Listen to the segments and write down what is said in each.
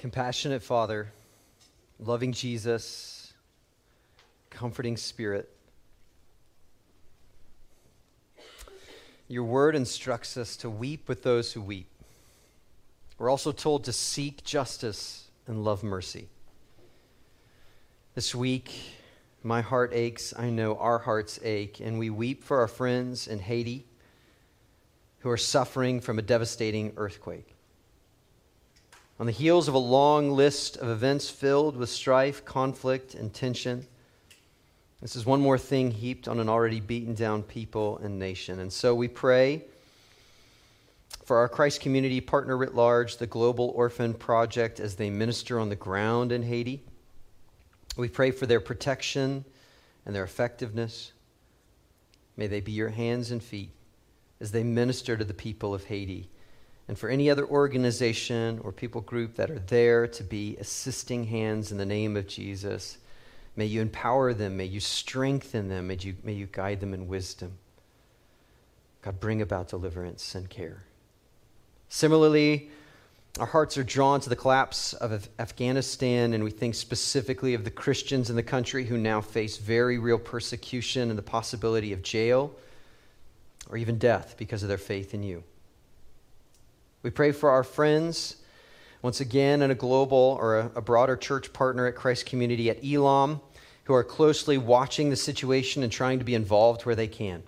Compassionate Father, loving Jesus, comforting Spirit. Your word instructs us to weep with those who weep. We're also told to seek justice and love mercy. This week, my heart aches. I know our hearts ache, and we weep for our friends in Haiti who are suffering from a devastating earthquake. On the heels of a long list of events filled with strife, conflict, and tension, this is one more thing heaped on an already beaten down people and nation. And so we pray for our Christ community partner writ large, the Global Orphan Project, as they minister on the ground in Haiti. We pray for their protection and their effectiveness. May they be your hands and feet as they minister to the people of Haiti. And for any other organization or people group that are there to be assisting hands in the name of Jesus May you empower them. May you strengthen them. May you, may you guide them in wisdom. God, bring about deliverance and care. Similarly, our hearts are drawn to the collapse of Afghanistan, and we think specifically of the Christians in the country who now face very real persecution and the possibility of jail or even death because of their faith in you. We pray for our friends once again, and a global or a, a broader church partner at Christ Community at Elam, who are closely watching the situation and trying to be involved where they can.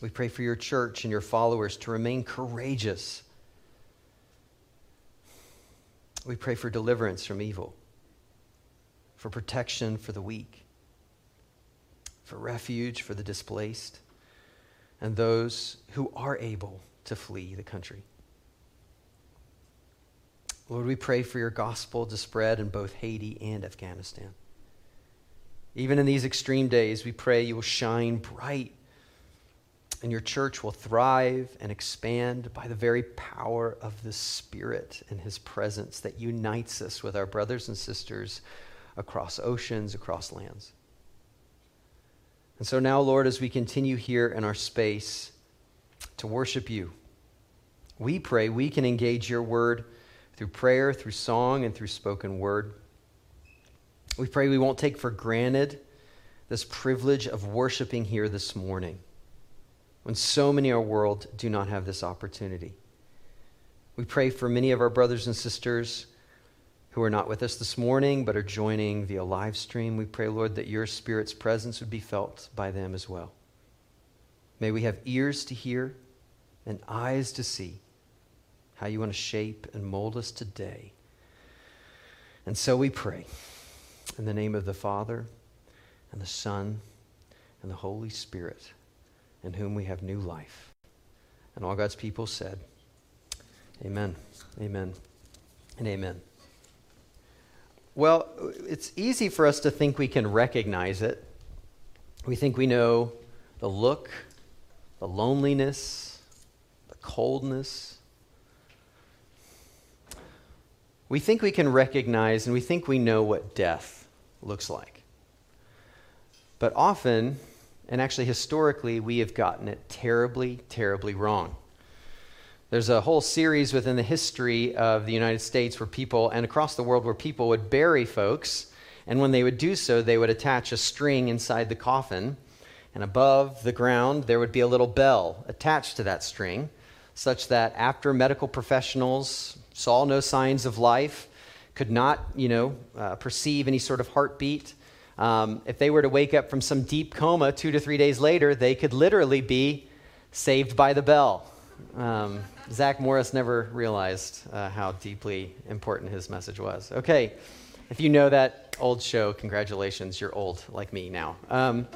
We pray for your church and your followers to remain courageous. We pray for deliverance from evil, for protection for the weak, for refuge for the displaced, and those who are able to flee the country. Lord, we pray for your gospel to spread in both Haiti and Afghanistan. Even in these extreme days, we pray you will shine bright and your church will thrive and expand by the very power of the Spirit and His presence that unites us with our brothers and sisters across oceans, across lands. And so now, Lord, as we continue here in our space to worship you, we pray we can engage your word through prayer, through song, and through spoken word. We pray we won't take for granted this privilege of worshiping here this morning when so many in our world do not have this opportunity. We pray for many of our brothers and sisters who are not with us this morning but are joining via live stream. We pray, Lord, that your Spirit's presence would be felt by them as well. May we have ears to hear and eyes to see how you want to shape and mold us today. And so we pray in the name of the Father and the Son and the Holy Spirit, in whom we have new life. And all God's people said, Amen, amen, and amen. Well, it's easy for us to think we can recognize it. We think we know the look, the loneliness, the coldness, we think we can recognize and we think we know what death looks like. But often, and actually historically, we have gotten it terribly, terribly wrong. There's a whole series within the history of the United States where people, and across the world, where people would bury folks, and when they would do so, they would attach a string inside the coffin, and above the ground, there would be a little bell attached to that string, such that after medical professionals saw no signs of life, could not, you know, uh, perceive any sort of heartbeat. Um, if they were to wake up from some deep coma two to three days later, they could literally be saved by the bell. Um, Zach Morris never realized uh, how deeply important his message was. Okay, if you know that old show, congratulations, you're old like me now. Um,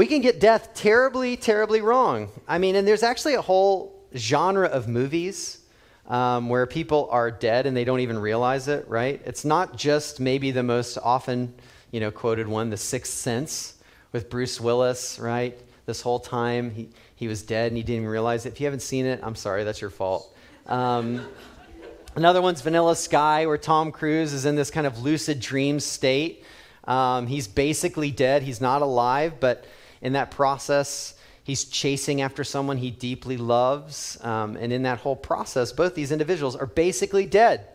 we can get death terribly, terribly wrong. I mean, and there's actually a whole genre of movies um, where people are dead and they don't even realize it, right? It's not just maybe the most often, you know, quoted one, The Sixth Sense, with Bruce Willis, right? This whole time he, he was dead and he didn't even realize it. If you haven't seen it, I'm sorry, that's your fault. Um, another one's Vanilla Sky, where Tom Cruise is in this kind of lucid dream state. Um, he's basically dead, he's not alive, but in that process, He's chasing after someone he deeply loves. Um, and in that whole process, both these individuals are basically dead.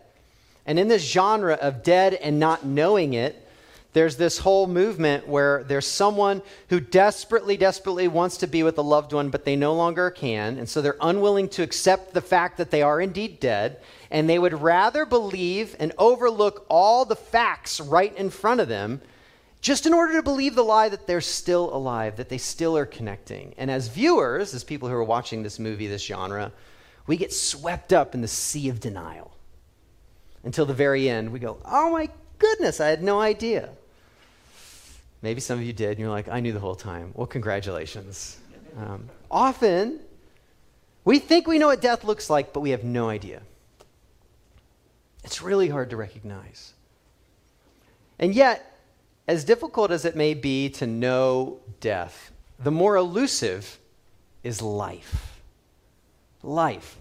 And in this genre of dead and not knowing it, there's this whole movement where there's someone who desperately, desperately wants to be with a loved one, but they no longer can. And so they're unwilling to accept the fact that they are indeed dead. And they would rather believe and overlook all the facts right in front of them just in order to believe the lie that they're still alive, that they still are connecting. And as viewers, as people who are watching this movie, this genre, we get swept up in the sea of denial. Until the very end, we go, oh my goodness, I had no idea. Maybe some of you did, and you're like, I knew the whole time. Well, congratulations. Um, often, we think we know what death looks like, but we have no idea. It's really hard to recognize. And yet, as difficult as it may be to know death, the more elusive is life. Life.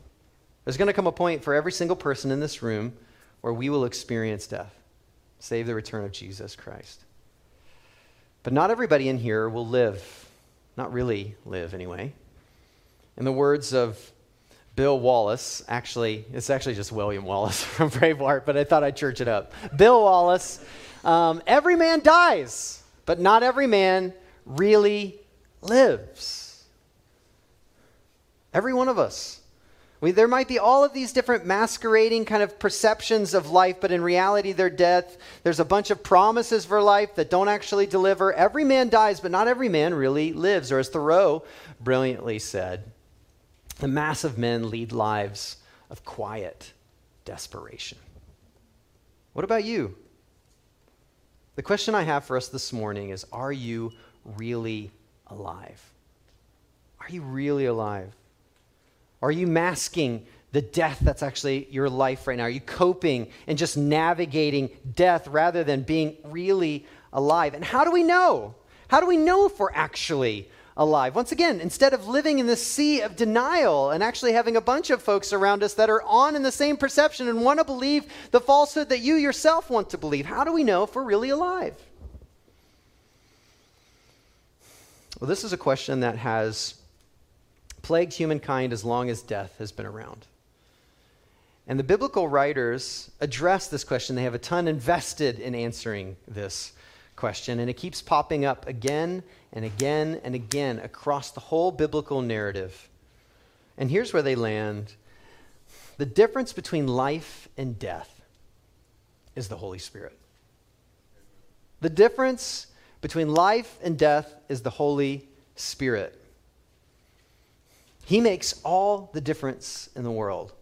There's going to come a point for every single person in this room where we will experience death, save the return of Jesus Christ. But not everybody in here will live, not really live anyway. In the words of Bill Wallace, actually, it's actually just William Wallace from Braveheart, but I thought I'd church it up. Bill Wallace, um, every man dies, but not every man really lives. Every one of us. There might be all of these different masquerading kind of perceptions of life, but in reality, they're death. There's a bunch of promises for life that don't actually deliver. Every man dies, but not every man really lives. Or as Thoreau brilliantly said, the mass of men lead lives of quiet desperation. What about you? The question I have for us this morning is Are you really alive? Are you really alive? Are you masking the death that's actually your life right now? Are you coping and just navigating death rather than being really alive? And how do we know? How do we know if we're actually alive? Once again, instead of living in the sea of denial and actually having a bunch of folks around us that are on in the same perception and want to believe the falsehood that you yourself want to believe, how do we know if we're really alive? Well, this is a question that has plagued humankind as long as death has been around. And the biblical writers address this question. They have a ton invested in answering this question, and it keeps popping up again and again and again across the whole biblical narrative. And here's where they land the difference between life and death is the Holy Spirit. The difference between life and death is the Holy Spirit. He makes all the difference in the world.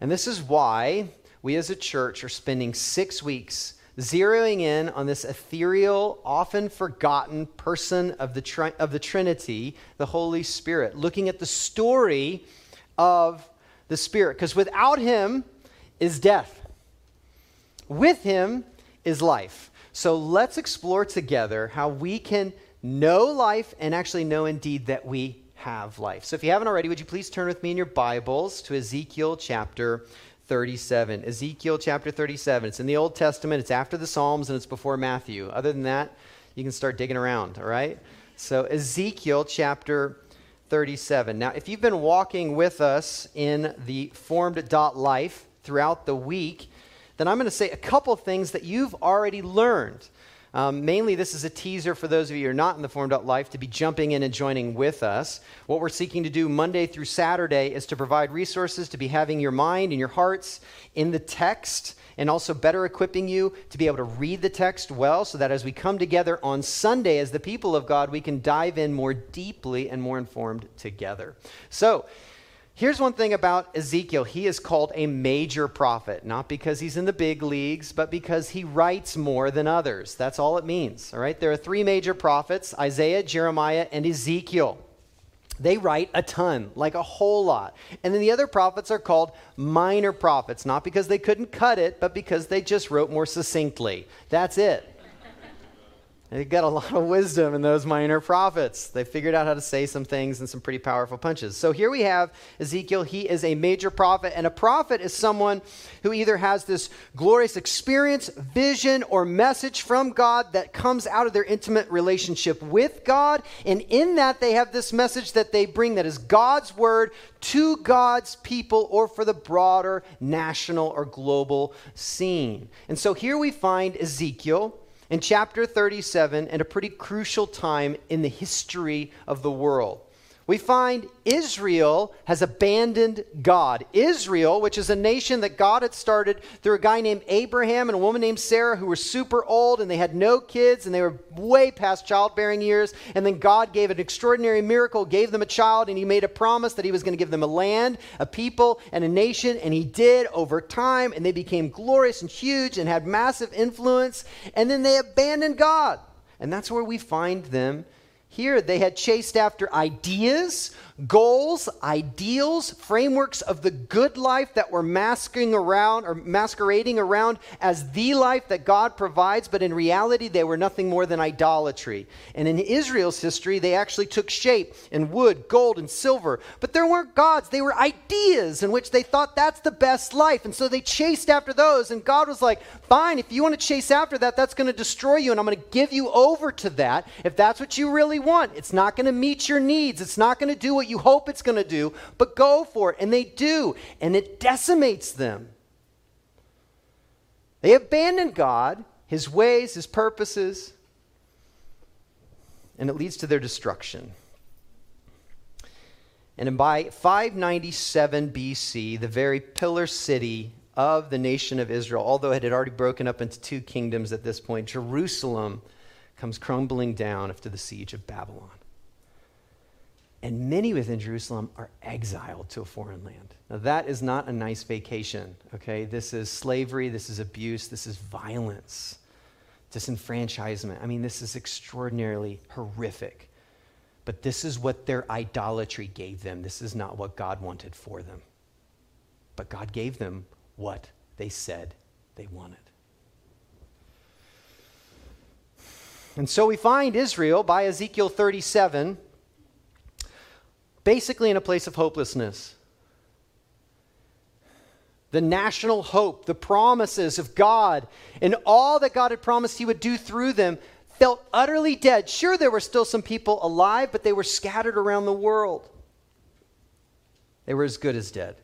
And this is why we as a church are spending six weeks zeroing in on this ethereal, often forgotten person of the, tri- of the Trinity, the Holy Spirit, looking at the story of the Spirit. Because without Him is death, with Him is life. So let's explore together how we can know life and actually know indeed that we have life. So if you haven't already, would you please turn with me in your Bibles to Ezekiel chapter 37. Ezekiel chapter 37. It's in the Old Testament, it's after the Psalms, and it's before Matthew. Other than that, you can start digging around, all right? So, Ezekiel chapter 37. Now, if you've been walking with us in the formed dot life throughout the week, then I'm going to say a couple things that you've already learned. Um, mainly, this is a teaser for those of you who are not in the Formed Out Life to be jumping in and joining with us. What we're seeking to do Monday through Saturday is to provide resources to be having your mind and your hearts in the text and also better equipping you to be able to read the text well so that as we come together on Sunday as the people of God, we can dive in more deeply and more informed together. So, Here's one thing about Ezekiel. He is called a major prophet, not because he's in the big leagues, but because he writes more than others. That's all it means. All right? There are three major prophets Isaiah, Jeremiah, and Ezekiel. They write a ton, like a whole lot. And then the other prophets are called minor prophets, not because they couldn't cut it, but because they just wrote more succinctly. That's it. They got a lot of wisdom in those minor prophets. They figured out how to say some things and some pretty powerful punches. So here we have Ezekiel. He is a major prophet, and a prophet is someone who either has this glorious experience, vision, or message from God that comes out of their intimate relationship with God. And in that, they have this message that they bring that is God's word to God's people or for the broader national or global scene. And so here we find Ezekiel in chapter 37 at a pretty crucial time in the history of the world we find Israel has abandoned God. Israel, which is a nation that God had started through a guy named Abraham and a woman named Sarah who were super old and they had no kids and they were way past childbearing years. And then God gave an extraordinary miracle, gave them a child, and He made a promise that He was going to give them a land, a people, and a nation. And He did over time, and they became glorious and huge and had massive influence. And then they abandoned God. And that's where we find them here, they had chased after ideas, goals, ideals, frameworks of the good life that were masking around or masquerading around as the life that God provides, but in reality, they were nothing more than idolatry. And in Israel's history, they actually took shape in wood, gold, and silver. But there weren't gods, they were ideas in which they thought that's the best life. And so they chased after those. And God was like, fine, if you want to chase after that, that's going to destroy you. And I'm going to give you over to that if that's what you really want. It's not going to meet your needs, it's not going to do what you hope it's going to do, but go for it. And they do, and it decimates them. They abandon God, His ways, His purposes, and it leads to their destruction. And by 597 BC, the very pillar city of the nation of Israel, although it had already broken up into two kingdoms at this point, Jerusalem comes crumbling down after the siege of Babylon. And many within Jerusalem are exiled to a foreign land. Now, that is not a nice vacation, okay? This is slavery, this is abuse, this is violence, disenfranchisement. I mean, this is extraordinarily horrific. But this is what their idolatry gave them. This is not what God wanted for them. But God gave them what they said they wanted. And so we find Israel by Ezekiel 37 basically in a place of hopelessness. The national hope, the promises of God, and all that God had promised He would do through them felt utterly dead. Sure, there were still some people alive, but they were scattered around the world. They were as good as dead.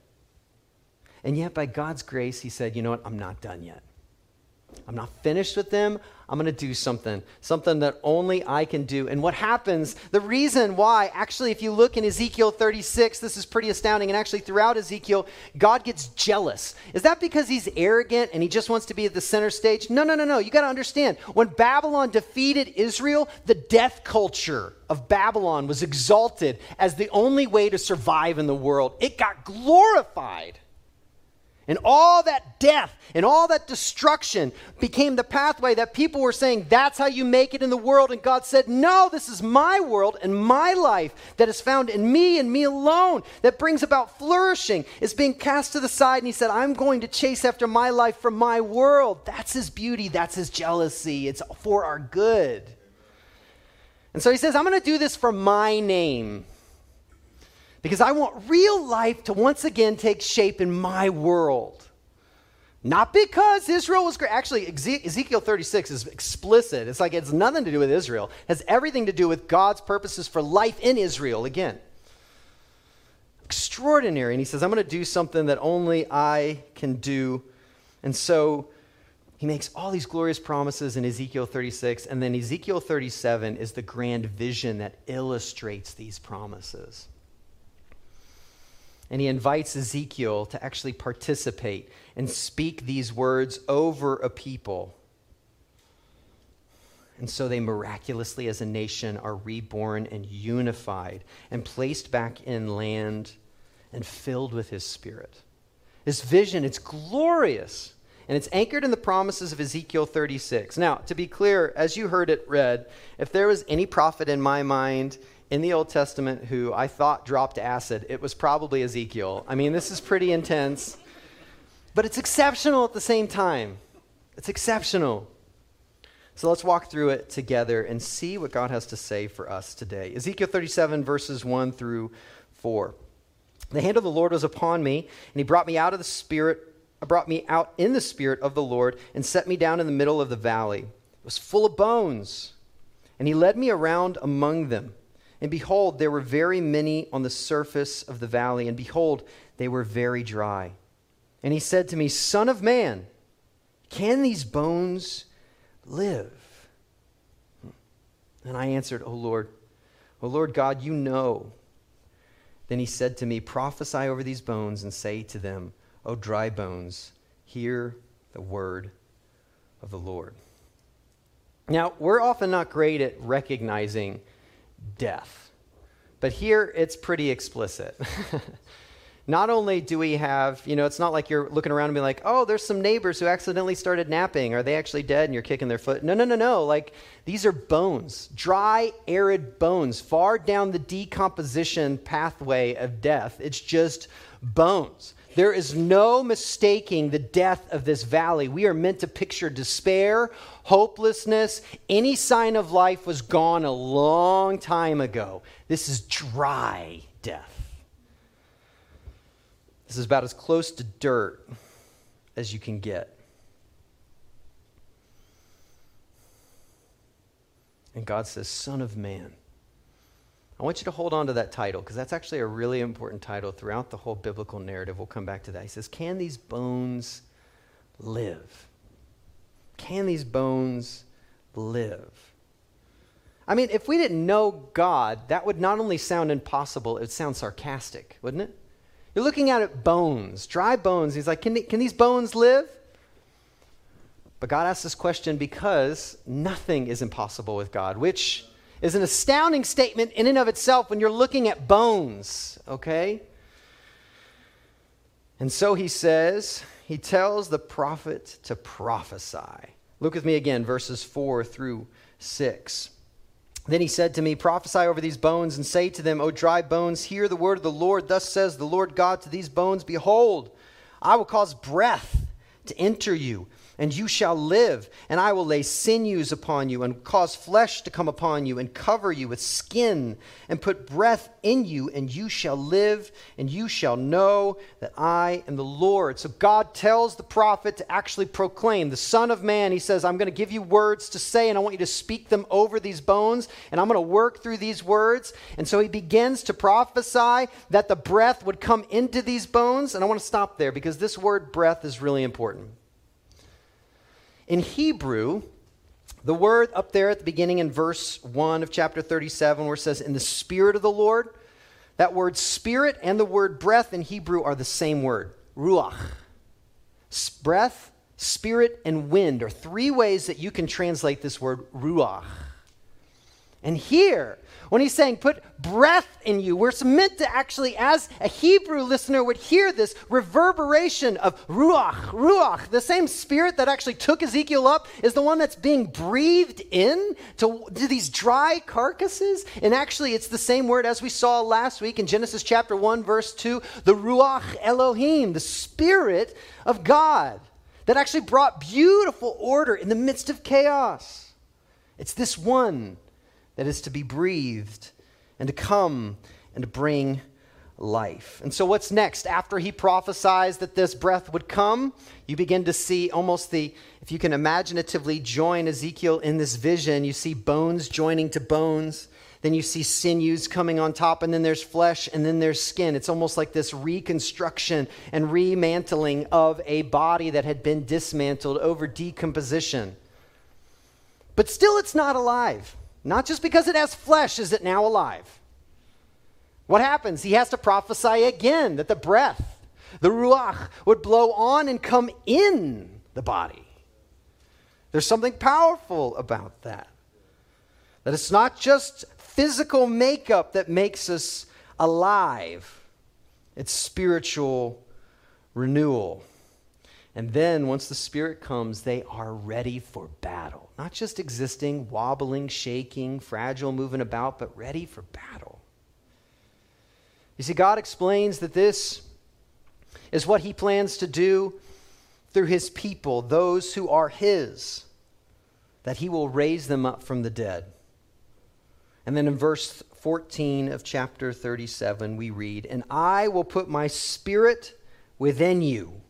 And yet, by God's grace, He said, You know what? I'm not done yet. I'm not finished with them. I'm going to do something, something that only I can do. And what happens, the reason why, actually, if you look in Ezekiel 36, this is pretty astounding. And actually, throughout Ezekiel, God gets jealous. Is that because he's arrogant and he just wants to be at the center stage? No, no, no, no. You got to understand. When Babylon defeated Israel, the death culture of Babylon was exalted as the only way to survive in the world. It got glorified. And all that death and all that destruction became the pathway that people were saying, that's how you make it in the world. And God said, no, this is my world and my life that is found in me and me alone that brings about flourishing is being cast to the side. And He said, I'm going to chase after my life from my world. That's His beauty, that's His jealousy. It's for our good. And so He says, I'm going to do this for my name because I want real life to once again take shape in my world. Not because Israel was great. Actually, Ezekiel 36 is explicit. It's like it's nothing to do with Israel. It has everything to do with God's purposes for life in Israel again. Extraordinary. And he says, I'm going to do something that only I can do. And so he makes all these glorious promises in Ezekiel 36. And then Ezekiel 37 is the grand vision that illustrates these promises. And he invites Ezekiel to actually participate and speak these words over a people. And so they miraculously, as a nation, are reborn and unified and placed back in land and filled with his spirit. This vision, it's glorious. And it's anchored in the promises of Ezekiel 36. Now, to be clear, as you heard it read, if there was any prophet in my mind in the Old Testament who I thought dropped acid, it was probably Ezekiel. I mean, this is pretty intense, but it's exceptional at the same time. It's exceptional. So let's walk through it together and see what God has to say for us today. Ezekiel 37, verses 1 through 4. The hand of the Lord was upon me, and he brought me out of the spirit, brought me out in the spirit of the Lord, and set me down in the middle of the valley. It was full of bones, and he led me around among them. And behold, there were very many on the surface of the valley, and behold, they were very dry. And he said to me, Son of man, can these bones live? And I answered, O Lord, O Lord God, you know. Then he said to me, Prophesy over these bones and say to them, O dry bones, hear the word of the Lord. Now, we're often not great at recognizing death, but here it's pretty explicit. not only do we have, you know, it's not like you're looking around and being like, oh, there's some neighbors who accidentally started napping. Are they actually dead and you're kicking their foot? No, no, no, no. Like, these are bones, dry, arid bones, far down the decomposition pathway of death. It's just bones. There is no mistaking the death of this valley. We are meant to picture despair, hopelessness. Any sign of life was gone a long time ago. This is dry death. This is about as close to dirt as you can get. And God says, Son of Man. I want you to hold on to that title because that's actually a really important title throughout the whole biblical narrative. We'll come back to that. He says, Can these bones live? Can these bones live? I mean, if we didn't know God, that would not only sound impossible, it would sound sarcastic, wouldn't it? You're looking at it bones, dry bones. He's like, can, can these bones live? But God asks this question because nothing is impossible with God, which is an astounding statement in and of itself when you're looking at bones, okay? And so he says, he tells the prophet to prophesy. Look with me again, verses 4 through 6. Then he said to me, Prophesy over these bones and say to them, O dry bones, hear the word of the Lord. Thus says the Lord God to these bones Behold, I will cause breath to enter you and you shall live. And I will lay sinews upon you, and cause flesh to come upon you, and cover you with skin, and put breath in you, and you shall live, and you shall know that I am the Lord. So God tells the prophet to actually proclaim, the Son of Man, he says, I'm going to give you words to say, and I want you to speak them over these bones, and I'm going to work through these words. And so he begins to prophesy that the breath would come into these bones. And I want to stop there because this word breath is really important. In Hebrew, the word up there at the beginning in verse 1 of chapter 37, where it says, In the Spirit of the Lord, that word spirit and the word breath in Hebrew are the same word, ruach. Breath, spirit, and wind are three ways that you can translate this word ruach. And here, when he's saying, put breath in you, we're meant to actually, as a Hebrew listener would hear this reverberation of ruach, ruach. The same spirit that actually took Ezekiel up is the one that's being breathed in to, to these dry carcasses. And actually, it's the same word as we saw last week in Genesis chapter 1, verse 2 the ruach Elohim, the spirit of God that actually brought beautiful order in the midst of chaos. It's this one that is to be breathed and to come and to bring life. And so, what's next? After he prophesies that this breath would come, you begin to see almost the, if you can imaginatively join Ezekiel in this vision, you see bones joining to bones. Then you see sinews coming on top, and then there's flesh, and then there's skin. It's almost like this reconstruction and remantling of a body that had been dismantled over decomposition. But still, it's not alive. Not just because it has flesh is it now alive. What happens? He has to prophesy again that the breath, the ruach, would blow on and come in the body. There's something powerful about that. That it's not just physical makeup that makes us alive, it's spiritual renewal. And then once the Spirit comes, they are ready for battle. Not just existing, wobbling, shaking, fragile, moving about, but ready for battle. You see, God explains that this is what He plans to do through His people, those who are His. that he will raise them up from the dead. And then in verse 14 of chapter 37, we read, And I will put my spirit within you,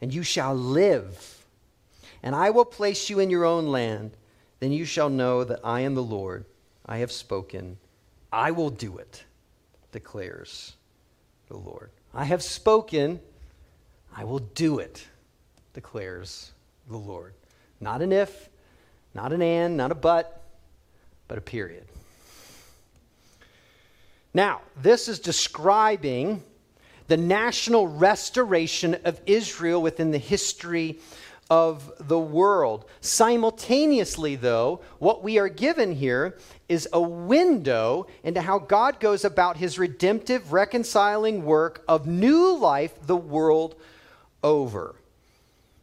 and you shall live. And I will place you in your own land. Then you shall know that I am the Lord. I have spoken. I will do it, declares the Lord. I have spoken. I will do it, declares the Lord. Not an if, not an and, not a but, but a period. Now, this is describing the national restoration of Israel within the history of the world. Simultaneously, though, what we are given here is a window into how God goes about his redemptive, reconciling work of new life the world over.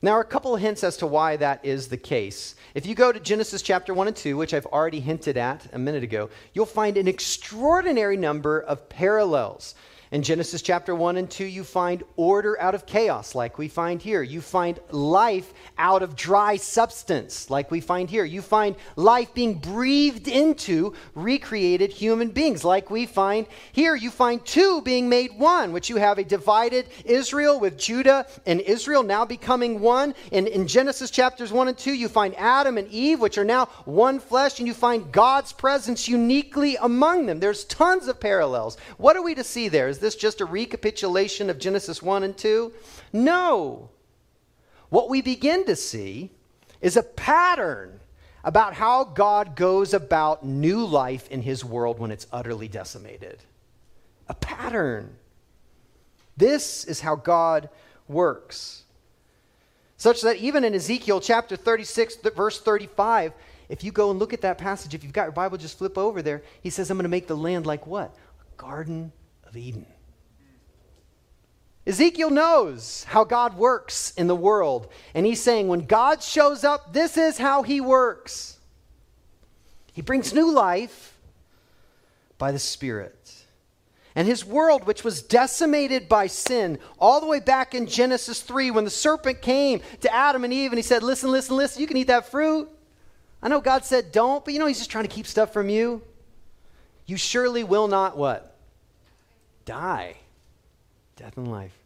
Now, a couple of hints as to why that is the case. If you go to Genesis chapter 1 and 2, which I've already hinted at a minute ago, you'll find an extraordinary number of parallels in Genesis chapter 1 and 2, you find order out of chaos, like we find here. You find life out of dry substance, like we find here. You find life being breathed into recreated human beings, like we find here. You find two being made one, which you have a divided Israel with Judah and Israel now becoming one. And in Genesis chapters 1 and 2, you find Adam and Eve, which are now one flesh, and you find God's presence uniquely among them. There's tons of parallels. What are we to see there? Is this just a recapitulation of Genesis 1 and 2? No. What we begin to see is a pattern about how God goes about new life in his world when it's utterly decimated. A pattern. This is how God works. Such that even in Ezekiel chapter 36, verse 35, if you go and look at that passage, if you've got your Bible, just flip over there. He says, I'm going to make the land like what? A garden Eden. Ezekiel knows how God works in the world. And he's saying, when God shows up, this is how he works. He brings new life by the Spirit. And his world, which was decimated by sin, all the way back in Genesis 3, when the serpent came to Adam and Eve and he said, Listen, listen, listen, you can eat that fruit. I know God said don't, but you know, he's just trying to keep stuff from you. You surely will not what? Die. Death and life.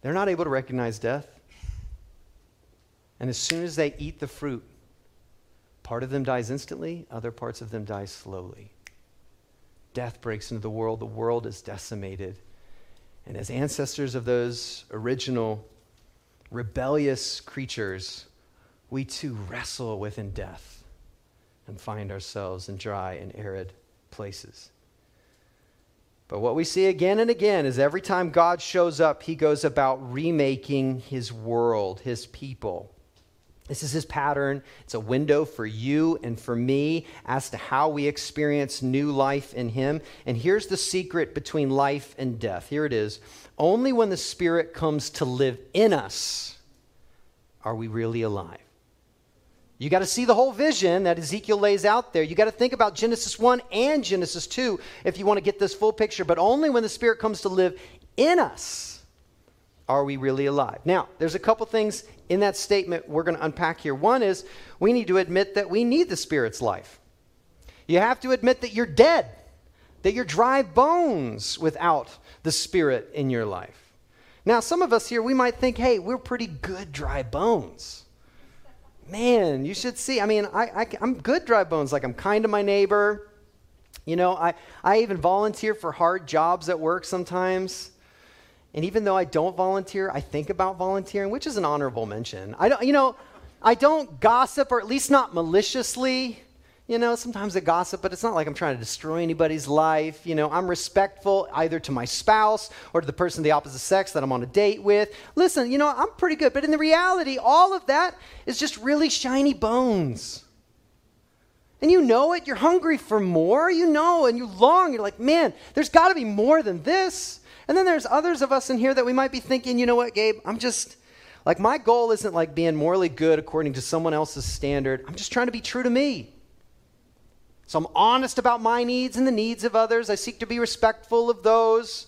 They're not able to recognize death. And as soon as they eat the fruit, part of them dies instantly, other parts of them die slowly. Death breaks into the world, the world is decimated. And as ancestors of those original rebellious creatures, we too wrestle within death and find ourselves in dry and arid places. But what we see again and again is every time God shows up, he goes about remaking his world, his people. This is his pattern. It's a window for you and for me as to how we experience new life in him. And here's the secret between life and death. Here it is. Only when the Spirit comes to live in us are we really alive. You got to see the whole vision that Ezekiel lays out there. You got to think about Genesis 1 and Genesis 2 if you want to get this full picture. But only when the Spirit comes to live in us are we really alive. Now, there's a couple things in that statement we're going to unpack here. One is we need to admit that we need the Spirit's life. You have to admit that you're dead, that you're dry bones without the Spirit in your life. Now, some of us here, we might think, hey, we're pretty good dry bones man, you should see. I mean, I, I'm good dry bones. Like, I'm kind to my neighbor. You know, I, I even volunteer for hard jobs at work sometimes. And even though I don't volunteer, I think about volunteering, which is an honorable mention. I don't, you know, I don't gossip, or at least not maliciously. You know, sometimes I gossip, but it's not like I'm trying to destroy anybody's life. You know, I'm respectful either to my spouse or to the person of the opposite sex that I'm on a date with. Listen, you know, I'm pretty good. But in the reality, all of that is just really shiny bones. And you know it. You're hungry for more. You know, and you long. You're like, man, there's got to be more than this. And then there's others of us in here that we might be thinking, you know what, Gabe, I'm just. Like, my goal isn't like being morally good according to someone else's standard. I'm just trying to be true to me. So I'm honest about my needs and the needs of others. I seek to be respectful of those.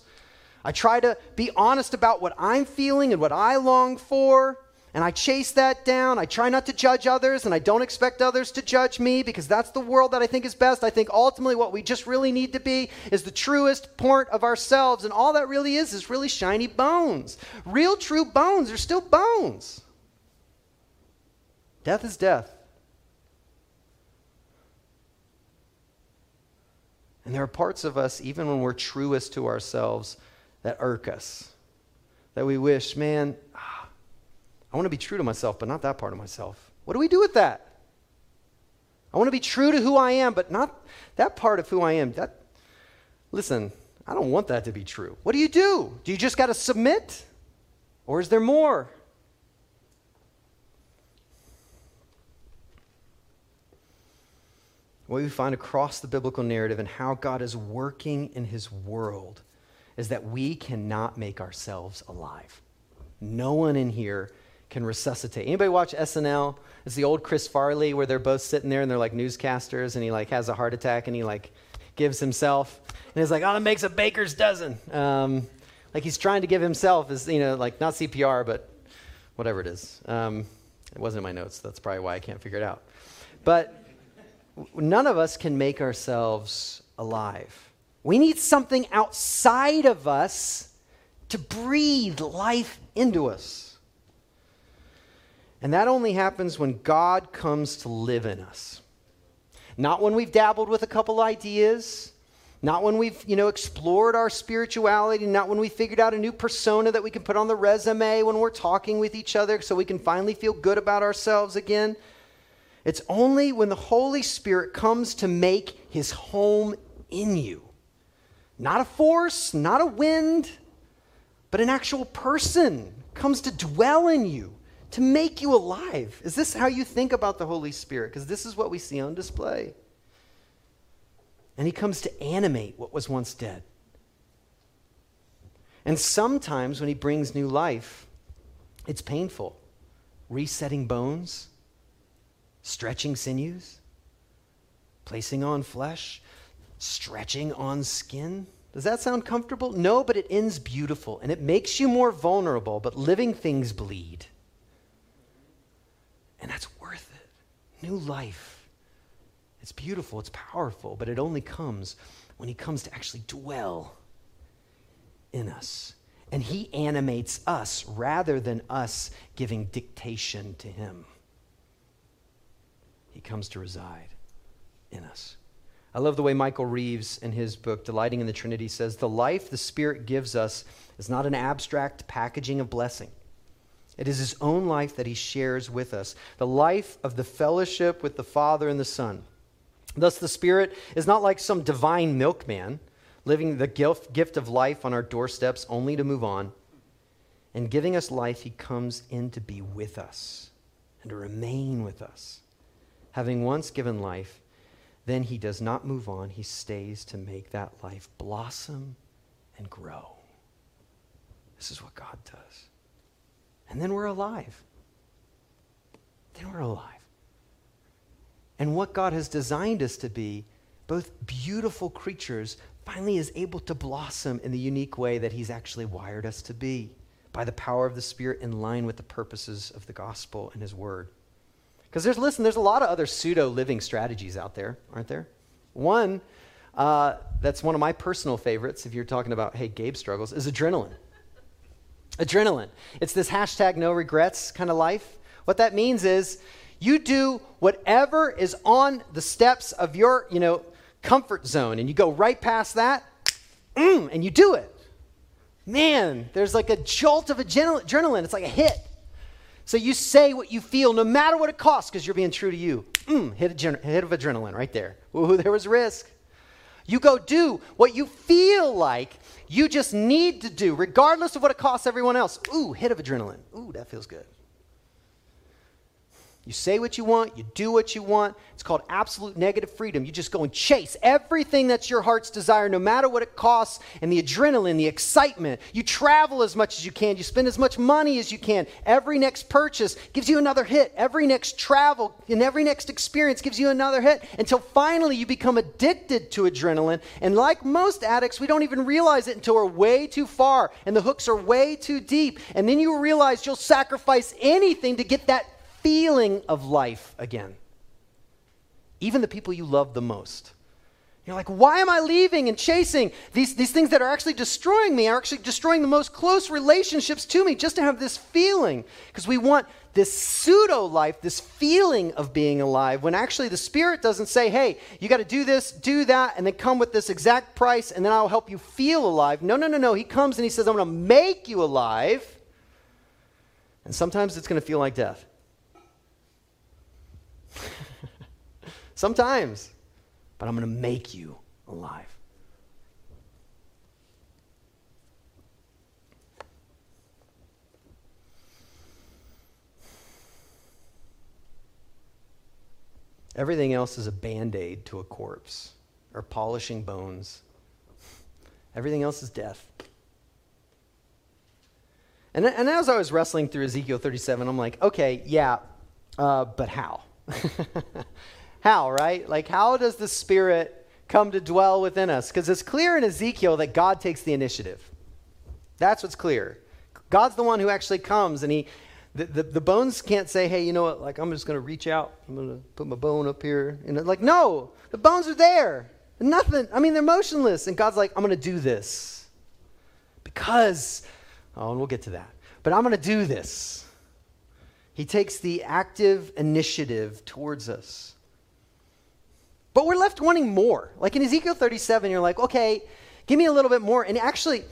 I try to be honest about what I'm feeling and what I long for. And I chase that down. I try not to judge others, and I don't expect others to judge me because that's the world that I think is best. I think ultimately what we just really need to be is the truest part of ourselves. And all that really is is really shiny bones. Real, true bones are still bones. Death is death. And there are parts of us, even when we're truest to ourselves, that irk us. That we wish, man, ah, I want to be true to myself, but not that part of myself. What do we do with that? I want to be true to who I am, but not that part of who I am. That listen, I don't want that to be true. What do you do? Do you just got to submit? Or is there more? What we find across the biblical narrative and how God is working in his world is that we cannot make ourselves alive. No one in here can resuscitate. Anybody watch SNL? It's the old Chris Farley where they're both sitting there and they're like newscasters and he like has a heart attack and he like gives himself and he's like, oh, it makes a baker's dozen. Um, like he's trying to give himself is you know like not CPR but whatever it is. Um, it wasn't in my notes. That's probably why I can't figure it out. But none of us can make ourselves alive. We need something outside of us to breathe life into us. And that only happens when God comes to live in us. Not when we've dabbled with a couple ideas, not when we've, you know, explored our spirituality, not when we figured out a new persona that we can put on the resume when we're talking with each other so we can finally feel good about ourselves again. It's only when the Holy Spirit comes to make his home in you. Not a force, not a wind, but an actual person comes to dwell in you to make you alive. Is this how you think about the Holy Spirit? Because this is what we see on display. And he comes to animate what was once dead. And sometimes when he brings new life, it's painful. Resetting bones, stretching sinews, placing on flesh, stretching on skin. Does that sound comfortable? No, but it ends beautiful and it makes you more vulnerable, but living things bleed. And that's worth it. New life. It's beautiful, it's powerful, but it only comes when He comes to actually dwell in us. And He animates us rather than us giving dictation to Him. He comes to reside in us. I love the way Michael Reeves, in his book, Delighting in the Trinity, says the life the Spirit gives us is not an abstract packaging of blessing. It is his own life that he shares with us, the life of the fellowship with the Father and the Son. Thus, the Spirit is not like some divine milkman living the gift of life on our doorsteps only to move on. In giving us life, he comes in to be with us and to remain with us. Having once given life, then he does not move on, he stays to make that life blossom and grow. This is what God does and then we're alive. Then we're alive. And what God has designed us to be, both beautiful creatures, finally is able to blossom in the unique way that He's actually wired us to be by the power of the Spirit in line with the purposes of the gospel and His Word. Because there's, listen, there's a lot of other pseudo living strategies out there, aren't there? One uh, that's one of my personal favorites, if you're talking about, hey, Gabe struggles, is adrenaline. Adrenaline. It's this hashtag no regrets kind of life. What that means is you do whatever is on the steps of your, you know, comfort zone and you go right past that mm, and you do it. Man, there's like a jolt of adrenaline. It's like a hit. So you say what you feel no matter what it costs because you're being true to you. Mm, hit, a hit of adrenaline right there. Ooh, there was risk. You go do what you feel like you just need to do, regardless of what it costs everyone else. Ooh, hit of adrenaline. Ooh, that feels good. You say what you want, you do what you want. It's called absolute negative freedom. You just go and chase everything that's your heart's desire, no matter what it costs, and the adrenaline, the excitement. You travel as much as you can, you spend as much money as you can. Every next purchase gives you another hit. Every next travel and every next experience gives you another hit until finally you become addicted to adrenaline. And like most addicts, we don't even realize it until we're way too far and the hooks are way too deep. And then you realize you'll sacrifice anything to get that feeling of life again. Even the people you love the most. You're like, why am I leaving and chasing these, these things that are actually destroying me, are actually destroying the most close relationships to me just to have this feeling? Because we want this pseudo life, this feeling of being alive, when actually the Spirit doesn't say, hey, you got to do this, do that, and then come with this exact price, and then I'll help you feel alive. No, no, no, no. He comes and he says, I'm going to make you alive. And sometimes it's going to feel like death. Sometimes. But I'm going to make you alive. Everything else is a band aid to a corpse or polishing bones. Everything else is death. And, and as I was wrestling through Ezekiel 37, I'm like, okay, yeah, uh, but how? how, right? Like, how does the Spirit come to dwell within us? Because it's clear in Ezekiel that God takes the initiative. That's what's clear. God's the one who actually comes and he. The, the, the bones can't say, hey, you know what, like I'm just going to reach out. I'm going to put my bone up here. And like, no, the bones are there. Nothing. I mean, they're motionless. And God's like, I'm going to do this. Because, oh, and we'll get to that. But I'm going to do this. He takes the active initiative towards us. But we're left wanting more. Like in Ezekiel 37, you're like, okay, give me a little bit more. And actually,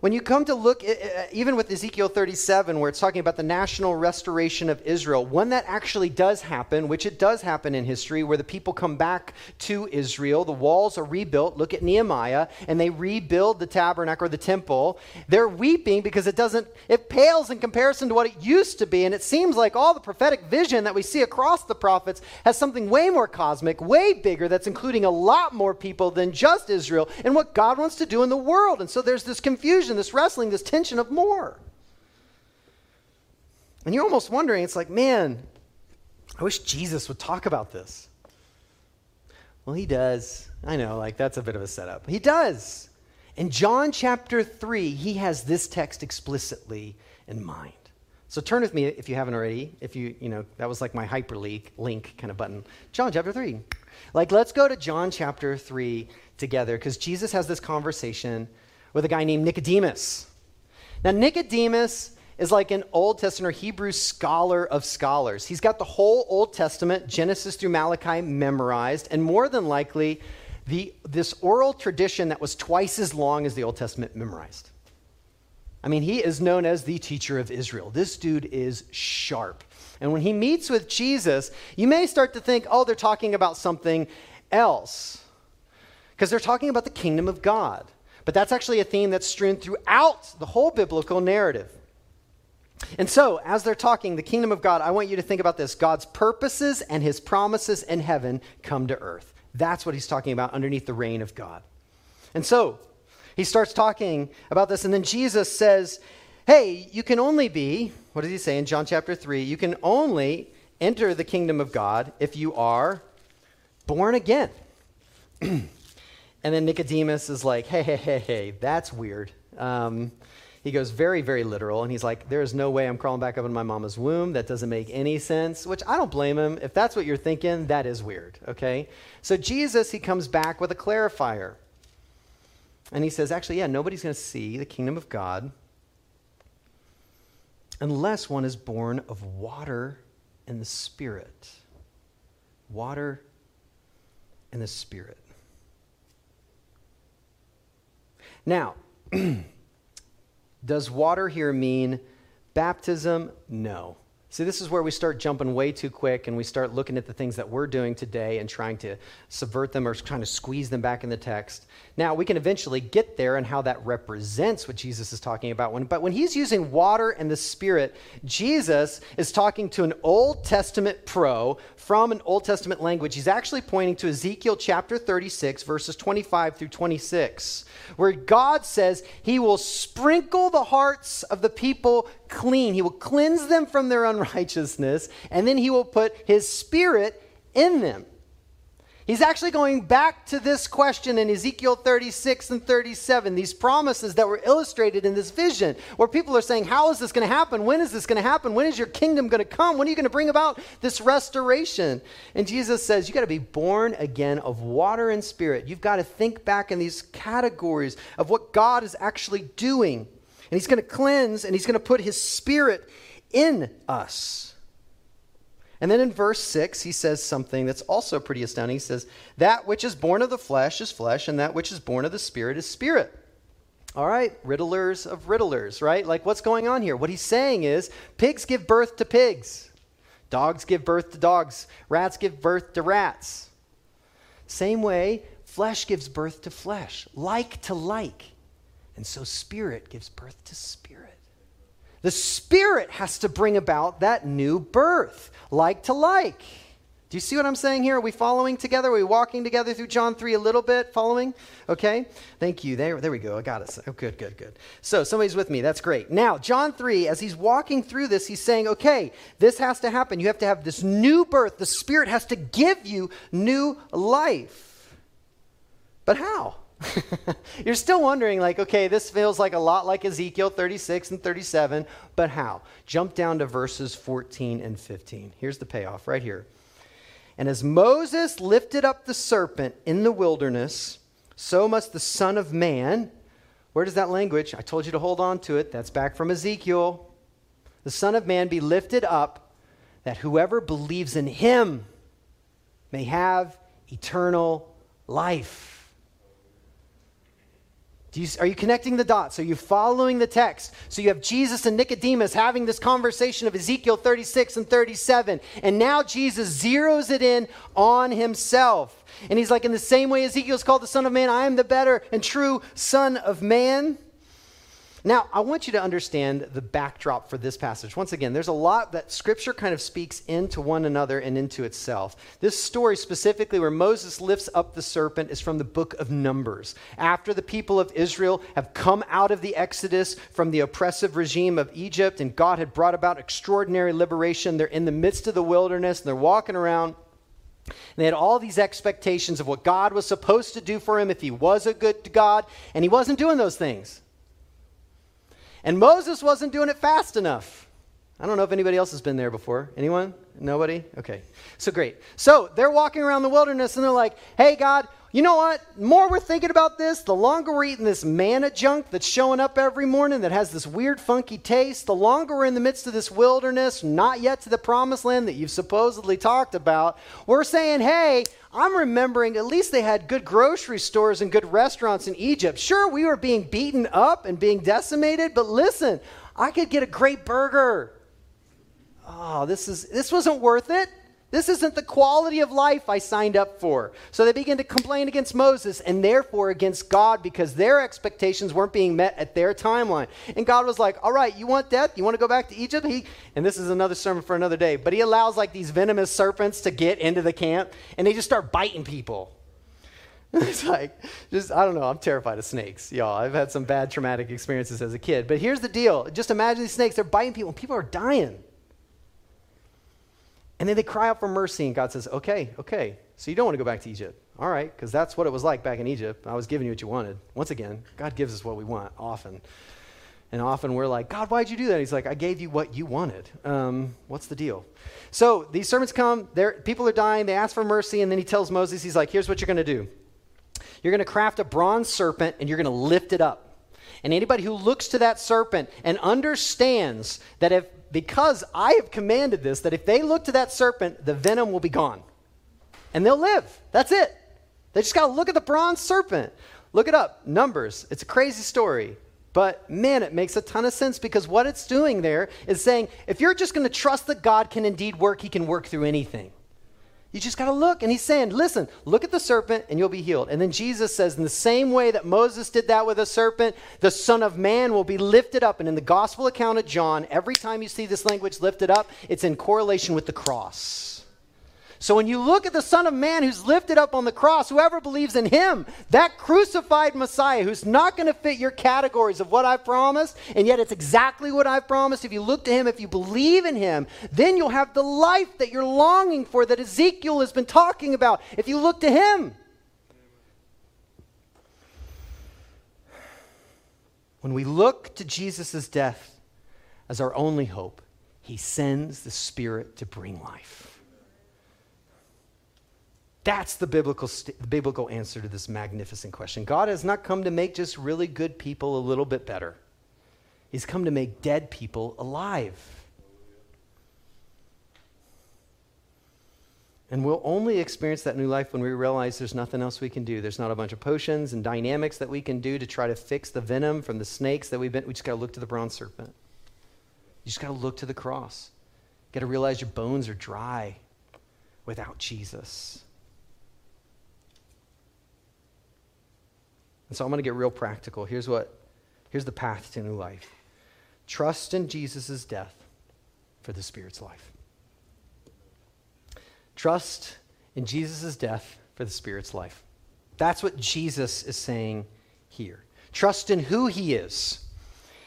when you come to look, eh, eh, even with Ezekiel 37, where it's talking about the national restoration of Israel, one that actually does happen, which it does happen in history, where the people come back to Israel, the walls are rebuilt. Look at Nehemiah, and they rebuild the tabernacle or the temple. They're weeping because it doesn't, it pales in comparison to what it used to be. And it seems like all the prophetic vision that we see across the prophets has something way more cosmic, way bigger, that's including a lot more people than just Israel and what God wants to do in the world. And so there's this confusion this wrestling, this tension of more. And you're almost wondering, it's like, man, I wish Jesus would talk about this. Well, he does. I know, like, that's a bit of a setup. He does. In John chapter 3, he has this text explicitly in mind. So turn with me if you haven't already. If you, you know, that was like my hyperlink link kind of button. John chapter 3. Like, let's go to John chapter 3 together because Jesus has this conversation with a guy named Nicodemus. Now, Nicodemus is like an Old Testament or Hebrew scholar of scholars. He's got the whole Old Testament, Genesis through Malachi, memorized, and more than likely, the, this oral tradition that was twice as long as the Old Testament memorized. I mean, he is known as the teacher of Israel. This dude is sharp. And when he meets with Jesus, you may start to think, oh, they're talking about something else. Because they're talking about the kingdom of God. But that's actually a theme that's strewn throughout the whole biblical narrative. And so, as they're talking, the kingdom of God, I want you to think about this God's purposes and his promises in heaven come to earth. That's what he's talking about underneath the reign of God. And so, he starts talking about this, and then Jesus says, Hey, you can only be, what does he say in John chapter 3? You can only enter the kingdom of God if you are born again. And then Nicodemus is like, hey, hey, hey, hey, that's weird. Um, he goes very, very literal, and he's like, there is no way I'm crawling back up in my mama's womb. That doesn't make any sense, which I don't blame him. If that's what you're thinking, that is weird, okay? So Jesus, he comes back with a clarifier. And he says, actually, yeah, nobody's going to see the kingdom of God unless one is born of water and the Spirit. Water and the Spirit. Now, does water here mean baptism? No. See, this is where we start jumping way too quick and we start looking at the things that we're doing today and trying to subvert them or trying to squeeze them back in the text. Now, we can eventually get there and how that represents what Jesus is talking about. When, but when he's using water and the Spirit, Jesus is talking to an Old Testament pro from an Old Testament language. He's actually pointing to Ezekiel chapter 36, verses 25 through 26, where God says he will sprinkle the hearts of the people clean. He will cleanse them from their unrighteousness, and then he will put his spirit in them. He's actually going back to this question in Ezekiel 36 and 37, these promises that were illustrated in this vision, where people are saying, How is this going to happen? When is this going to happen? When is your kingdom going to come? When are you going to bring about this restoration? And Jesus says, You got to be born again of water and spirit. You've got to think back in these categories of what God is actually doing. And He's going to cleanse and He's going to put His spirit in us. And then in verse 6, he says something that's also pretty astounding. He says, That which is born of the flesh is flesh, and that which is born of the spirit is spirit. All right, riddlers of riddlers, right? Like, what's going on here? What he's saying is pigs give birth to pigs, dogs give birth to dogs, rats give birth to rats. Same way, flesh gives birth to flesh, like to like. And so, spirit gives birth to spirit. The Spirit has to bring about that new birth, like to like. Do you see what I'm saying here? Are we following together? Are we walking together through John 3 a little bit? Following? Okay. Thank you. There, there we go. I got it. Oh, good, good, good. So somebody's with me. That's great. Now, John 3, as he's walking through this, he's saying, okay, this has to happen. You have to have this new birth. The Spirit has to give you new life. But how? You're still wondering, like, okay, this feels like a lot like Ezekiel 36 and 37, but how? Jump down to verses 14 and 15. Here's the payoff right here. And as Moses lifted up the serpent in the wilderness, so must the Son of Man. Where does that language? I told you to hold on to it. That's back from Ezekiel. The Son of Man be lifted up, that whoever believes in him may have eternal life. You, are you connecting the dots? Are you following the text? So you have Jesus and Nicodemus having this conversation of Ezekiel 36 and 37. And now Jesus zeroes it in on himself. And he's like, in the same way Ezekiel's called the Son of Man, I am the better and true Son of Man. Now, I want you to understand the backdrop for this passage. Once again, there's a lot that Scripture kind of speaks into one another and into itself. This story, specifically where Moses lifts up the serpent, is from the book of Numbers. After the people of Israel have come out of the Exodus from the oppressive regime of Egypt, and God had brought about extraordinary liberation, they're in the midst of the wilderness and they're walking around. And they had all these expectations of what God was supposed to do for him if he was a good God, and he wasn't doing those things. And Moses wasn't doing it fast enough. I don't know if anybody else has been there before. Anyone? Nobody? Okay. So great. So they're walking around the wilderness and they're like, hey, God, you know what? More we're thinking about this, the longer we're eating this manna junk that's showing up every morning that has this weird, funky taste, the longer we're in the midst of this wilderness, not yet to the promised land that you've supposedly talked about, we're saying, hey, I'm remembering at least they had good grocery stores and good restaurants in Egypt. Sure, we were being beaten up and being decimated, but listen, I could get a great burger. Oh, this is this wasn't worth it. This isn't the quality of life I signed up for. So they begin to complain against Moses and therefore against God because their expectations weren't being met at their timeline. And God was like, All right, you want death? You want to go back to Egypt? He, and this is another sermon for another day, but he allows like these venomous serpents to get into the camp and they just start biting people. It's like, just, I don't know, I'm terrified of snakes, y'all. I've had some bad traumatic experiences as a kid. But here's the deal just imagine these snakes, they're biting people, and people are dying. And then they cry out for mercy, and God says, Okay, okay, so you don't want to go back to Egypt. All right, because that's what it was like back in Egypt. I was giving you what you wanted. Once again, God gives us what we want often. And often we're like, God, why'd you do that? He's like, I gave you what you wanted. Um, what's the deal? So these servants come, people are dying, they ask for mercy, and then he tells Moses, he's like, here's what you're going to do. You're going to craft a bronze serpent, and you're going to lift it up. And anybody who looks to that serpent and understands that if because I have commanded this, that if they look to that serpent, the venom will be gone. And they'll live. That's it. They just got to look at the bronze serpent. Look it up. Numbers. It's a crazy story. But man, it makes a ton of sense because what it's doing there is saying if you're just going to trust that God can indeed work, he can work through anything. You just got to look. And he's saying, listen, look at the serpent and you'll be healed. And then Jesus says, in the same way that Moses did that with a serpent, the Son of Man will be lifted up. And in the gospel account of John, every time you see this language lifted up, it's in correlation with the cross. So when you look at the Son of Man who's lifted up on the cross, whoever believes in him, that crucified Messiah who's not going to fit your categories of what I've promised, and yet it's exactly what I've promised. If you look to him, if you believe in him, then you'll have the life that you're longing for that Ezekiel has been talking about. If you look to him, when we look to Jesus' death as our only hope, he sends the Spirit to bring life. That's the biblical, st- biblical answer to this magnificent question. God has not come to make just really good people a little bit better, He's come to make dead people alive. And we'll only experience that new life when we realize there's nothing else we can do. There's not a bunch of potions and dynamics that we can do to try to fix the venom from the snakes that we've been. We just got to look to the bronze serpent. You just got to look to the cross. You got to realize your bones are dry without Jesus. And so I'm going to get real practical. Here's what here's the path to new life. Trust in Jesus' death for the Spirit's life. Trust in Jesus' death for the Spirit's life. That's what Jesus is saying here. Trust in who he is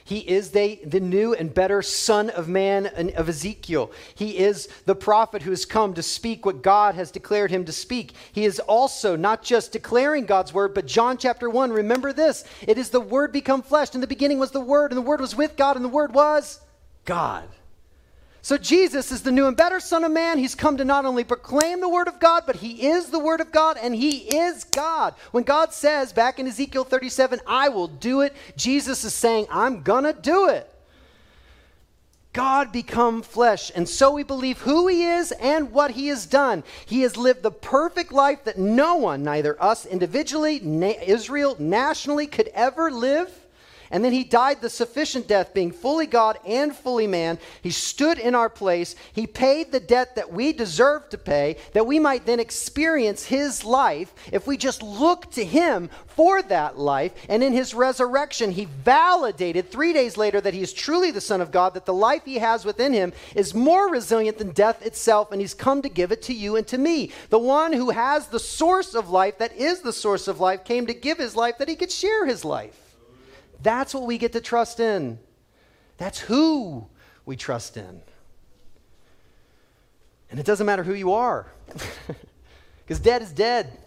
he is the, the new and better Son of Man of Ezekiel. He is the prophet who has come to speak what God has declared him to speak. He is also not just declaring God's word, but John chapter 1, remember this it is the Word become flesh. In the beginning was the Word, and the Word was with God, and the Word was God. So Jesus is the new and better Son of Man. He's come to not only proclaim the Word of God, but He is the Word of God and He is God. When God says back in Ezekiel 37, I will do it, Jesus is saying, I'm going to do it. God become flesh. And so we believe who he is and what he has done. He has lived the perfect life that no one, neither us individually, na- Israel nationally, could ever live. And then he died the sufficient death, being fully God and fully man. He stood in our place. He paid the debt that we deserve to pay, that we might then experience his life if we just look to him for that life. And in his resurrection, he validated three days later that he is truly the Son of God, that the life he has within him is more resilient than death itself, and he's come to give it to you and to me. The one who has the source of life, that is the source of life, came to give his life that he could share his life. That's what we get to trust in. That's who we trust in. And it doesn't matter who you are, because dead is dead.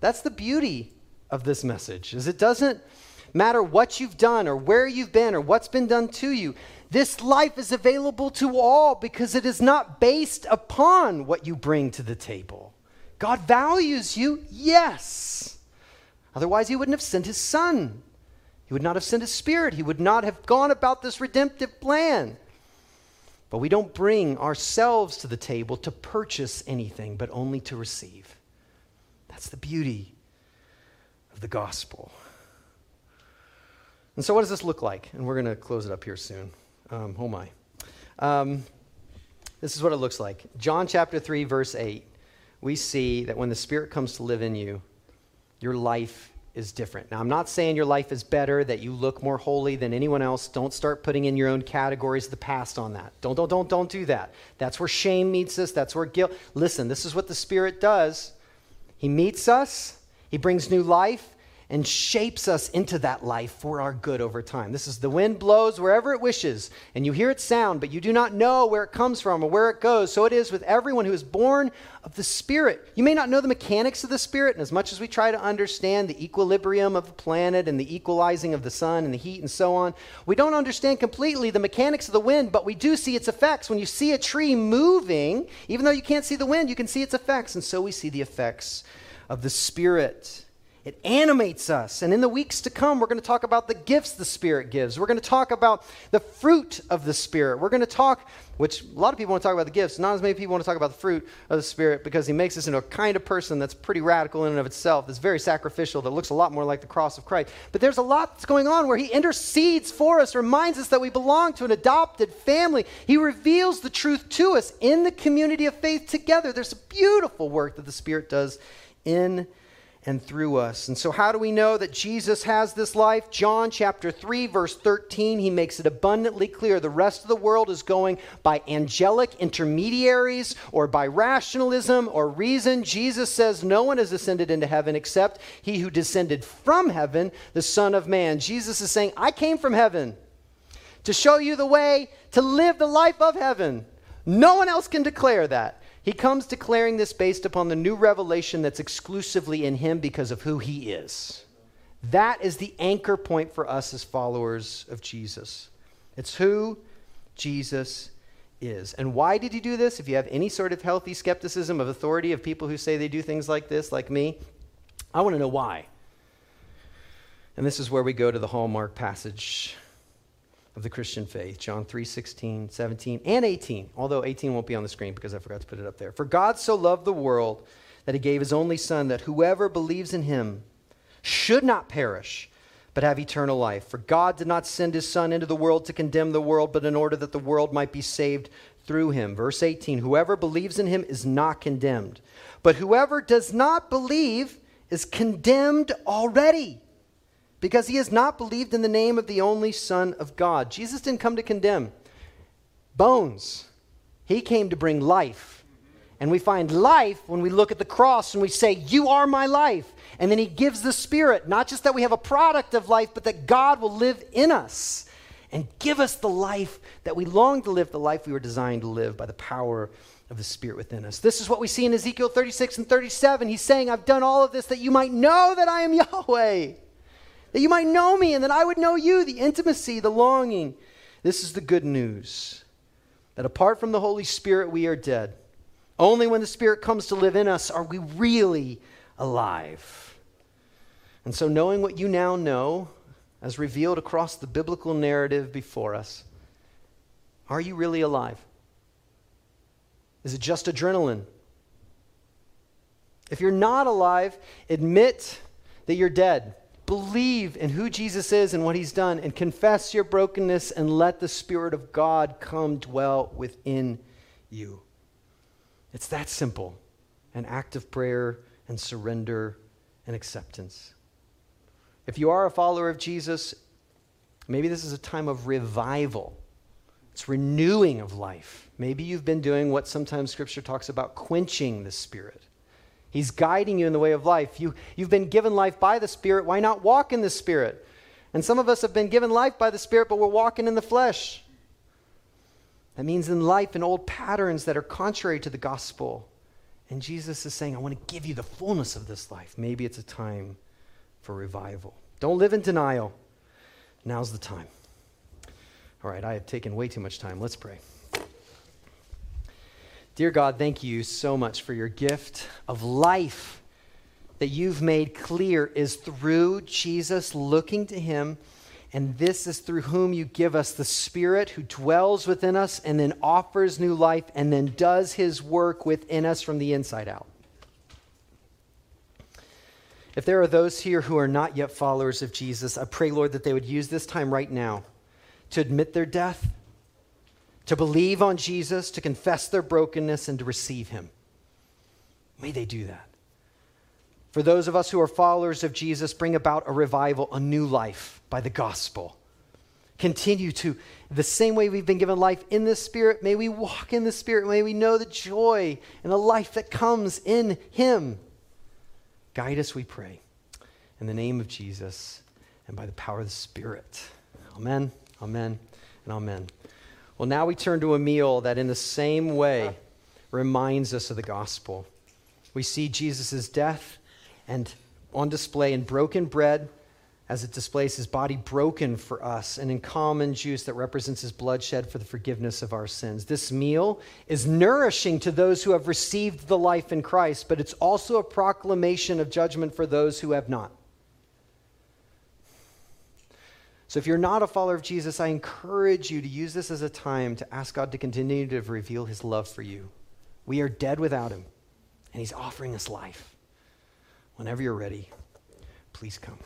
That's the beauty of this message is it doesn't matter what you've done or where you've been or what's been done to you. This life is available to all because it is not based upon what you bring to the table. God values you, yes. Otherwise, he wouldn't have sent his son. He would not have sent his spirit. He would not have gone about this redemptive plan. But we don't bring ourselves to the table to purchase anything, but only to receive. That's the beauty of the gospel. And so, what does this look like? And we're going to close it up here soon. Um, oh, my. Um, this is what it looks like. John chapter 3, verse 8. We see that when the Spirit comes to live in you, your life is different. Now, I'm not saying your life is better, that you look more holy than anyone else. Don't start putting in your own categories of the past on that. Don't, don't, don't, don't do that. That's where shame meets us. That's where guilt. Listen, this is what the Spirit does. He meets us, He brings new life, and shapes us into that life for our good over time. This is the wind blows wherever it wishes, and you hear its sound, but you do not know where it comes from or where it goes. So it is with everyone who is born of the Spirit. You may not know the mechanics of the Spirit, and as much as we try to understand the equilibrium of the planet and the equalizing of the sun and the heat and so on, we don't understand completely the mechanics of the wind, but we do see its effects. When you see a tree moving, even though you can't see the wind, you can see its effects, and so we see the effects of the Spirit. It animates us. And in the weeks to come, we're going to talk about the gifts the Spirit gives. We're going to talk about the fruit of the Spirit. We're going to talk, which a lot of people want to talk about the gifts, not as many people want to talk about the fruit of the Spirit because He makes us into a kind of person that's pretty radical in and of itself, that's very sacrificial, that looks a lot more like the cross of Christ. But there's a lot that's going on where He intercedes for us, reminds us that we belong to an adopted family. He reveals the truth to us in the community of faith together. There's a beautiful work that the Spirit does in and through us. And so, how do we know that Jesus has this life? John chapter 3, verse 13, he makes it abundantly clear. The rest of the world is going by angelic intermediaries or by rationalism or reason. Jesus says, No one has ascended into heaven except he who descended from heaven, the Son of Man. Jesus is saying, I came from heaven to show you the way to live the life of heaven. No one else can declare that. He comes declaring this based upon the new revelation that's exclusively in him because of who he is. That is the anchor point for us as followers of Jesus. It's who Jesus is. And why did he do this? If you have any sort of healthy skepticism of authority of people who say they do things like this, like me, I want to know why. And this is where we go to the hallmark passage of the Christian faith. John 3 16, 17, and 18. Although 18 won't be on the screen because I forgot to put it up there. For God so loved the world that he gave his only Son, that whoever believes in him should not perish, but have eternal life. For God did not send his Son into the world to condemn the world, but in order that the world might be saved through him. Verse 18 Whoever believes in him is not condemned, but whoever does not believe is condemned already because he has not believed in the name of the only Son of God. Jesus didn't come to condemn bones, he came to bring life. And we find life when we look at the cross and we say, You are my life. And then he gives the Spirit, not just that we have a product of life, but that God will live in us and give us the life that we long to live, the life we were designed to live by the power of the Spirit within us. This is what we see in Ezekiel 36 and 37. He's saying, I've done all of this that you might know that I am Yahweh that you might know me and that I would know you, the intimacy, the longing. This is the good news that apart from the Holy Spirit, we are dead. Only when the Spirit comes to live in us are we really alive. And so, knowing what you now know, as revealed across the biblical narrative before us, are you really alive? Is it just adrenaline? If you're not alive, admit that you're dead. Believe in who Jesus is and what he's done, and confess your brokenness, and let the Spirit of God come dwell within you. It's that simple an act of prayer and surrender and acceptance. If you are a follower of Jesus, maybe this is a time of revival. It's renewing of life. Maybe you've been doing what sometimes Scripture talks about quenching the Spirit. He's guiding you in the way of life. You, you've been given life by the Spirit. Why not walk in the Spirit? And some of us have been given life by the Spirit, but we're walking in the flesh. That means in life in old patterns that are contrary to the gospel. And Jesus is saying, I want to give you the fullness of this life. Maybe it's a time for revival. Don't live in denial. Now's the time. All right, I have taken way too much time. Let's pray. Dear God, thank you so much for your gift of life that you've made clear is through Jesus, looking to him. And this is through whom you give us the Spirit who dwells within us and then offers new life and then does his work within us from the inside out. If there are those here who are not yet followers of Jesus, I pray, Lord, that they would use this time right now to admit their death to believe on Jesus, to confess their brokenness, and to receive Him. May they do that. For those of us who are followers of Jesus, bring about a revival, a new life by the gospel. Continue to, the same way we've been given life in the Spirit, may we walk in the Spirit. May we know the joy and the life that comes in Him. Guide us, we pray. In the name of Jesus and by the power of the Spirit. Amen, amen, and amen. Well, now we turn to a meal that, in the same way, reminds us of the gospel. We see Jesus' death and on display in broken bread, as it displays his body broken for us, and in common juice that represents his blood shed for the forgiveness of our sins. This meal is nourishing to those who have received the life in Christ, but it's also a proclamation of judgment for those who have not. So, if you're not a follower of Jesus, I encourage you to use this as a time to ask God to continue to reveal his love for you. We are dead without him, and he's offering us life. Whenever you're ready, please come.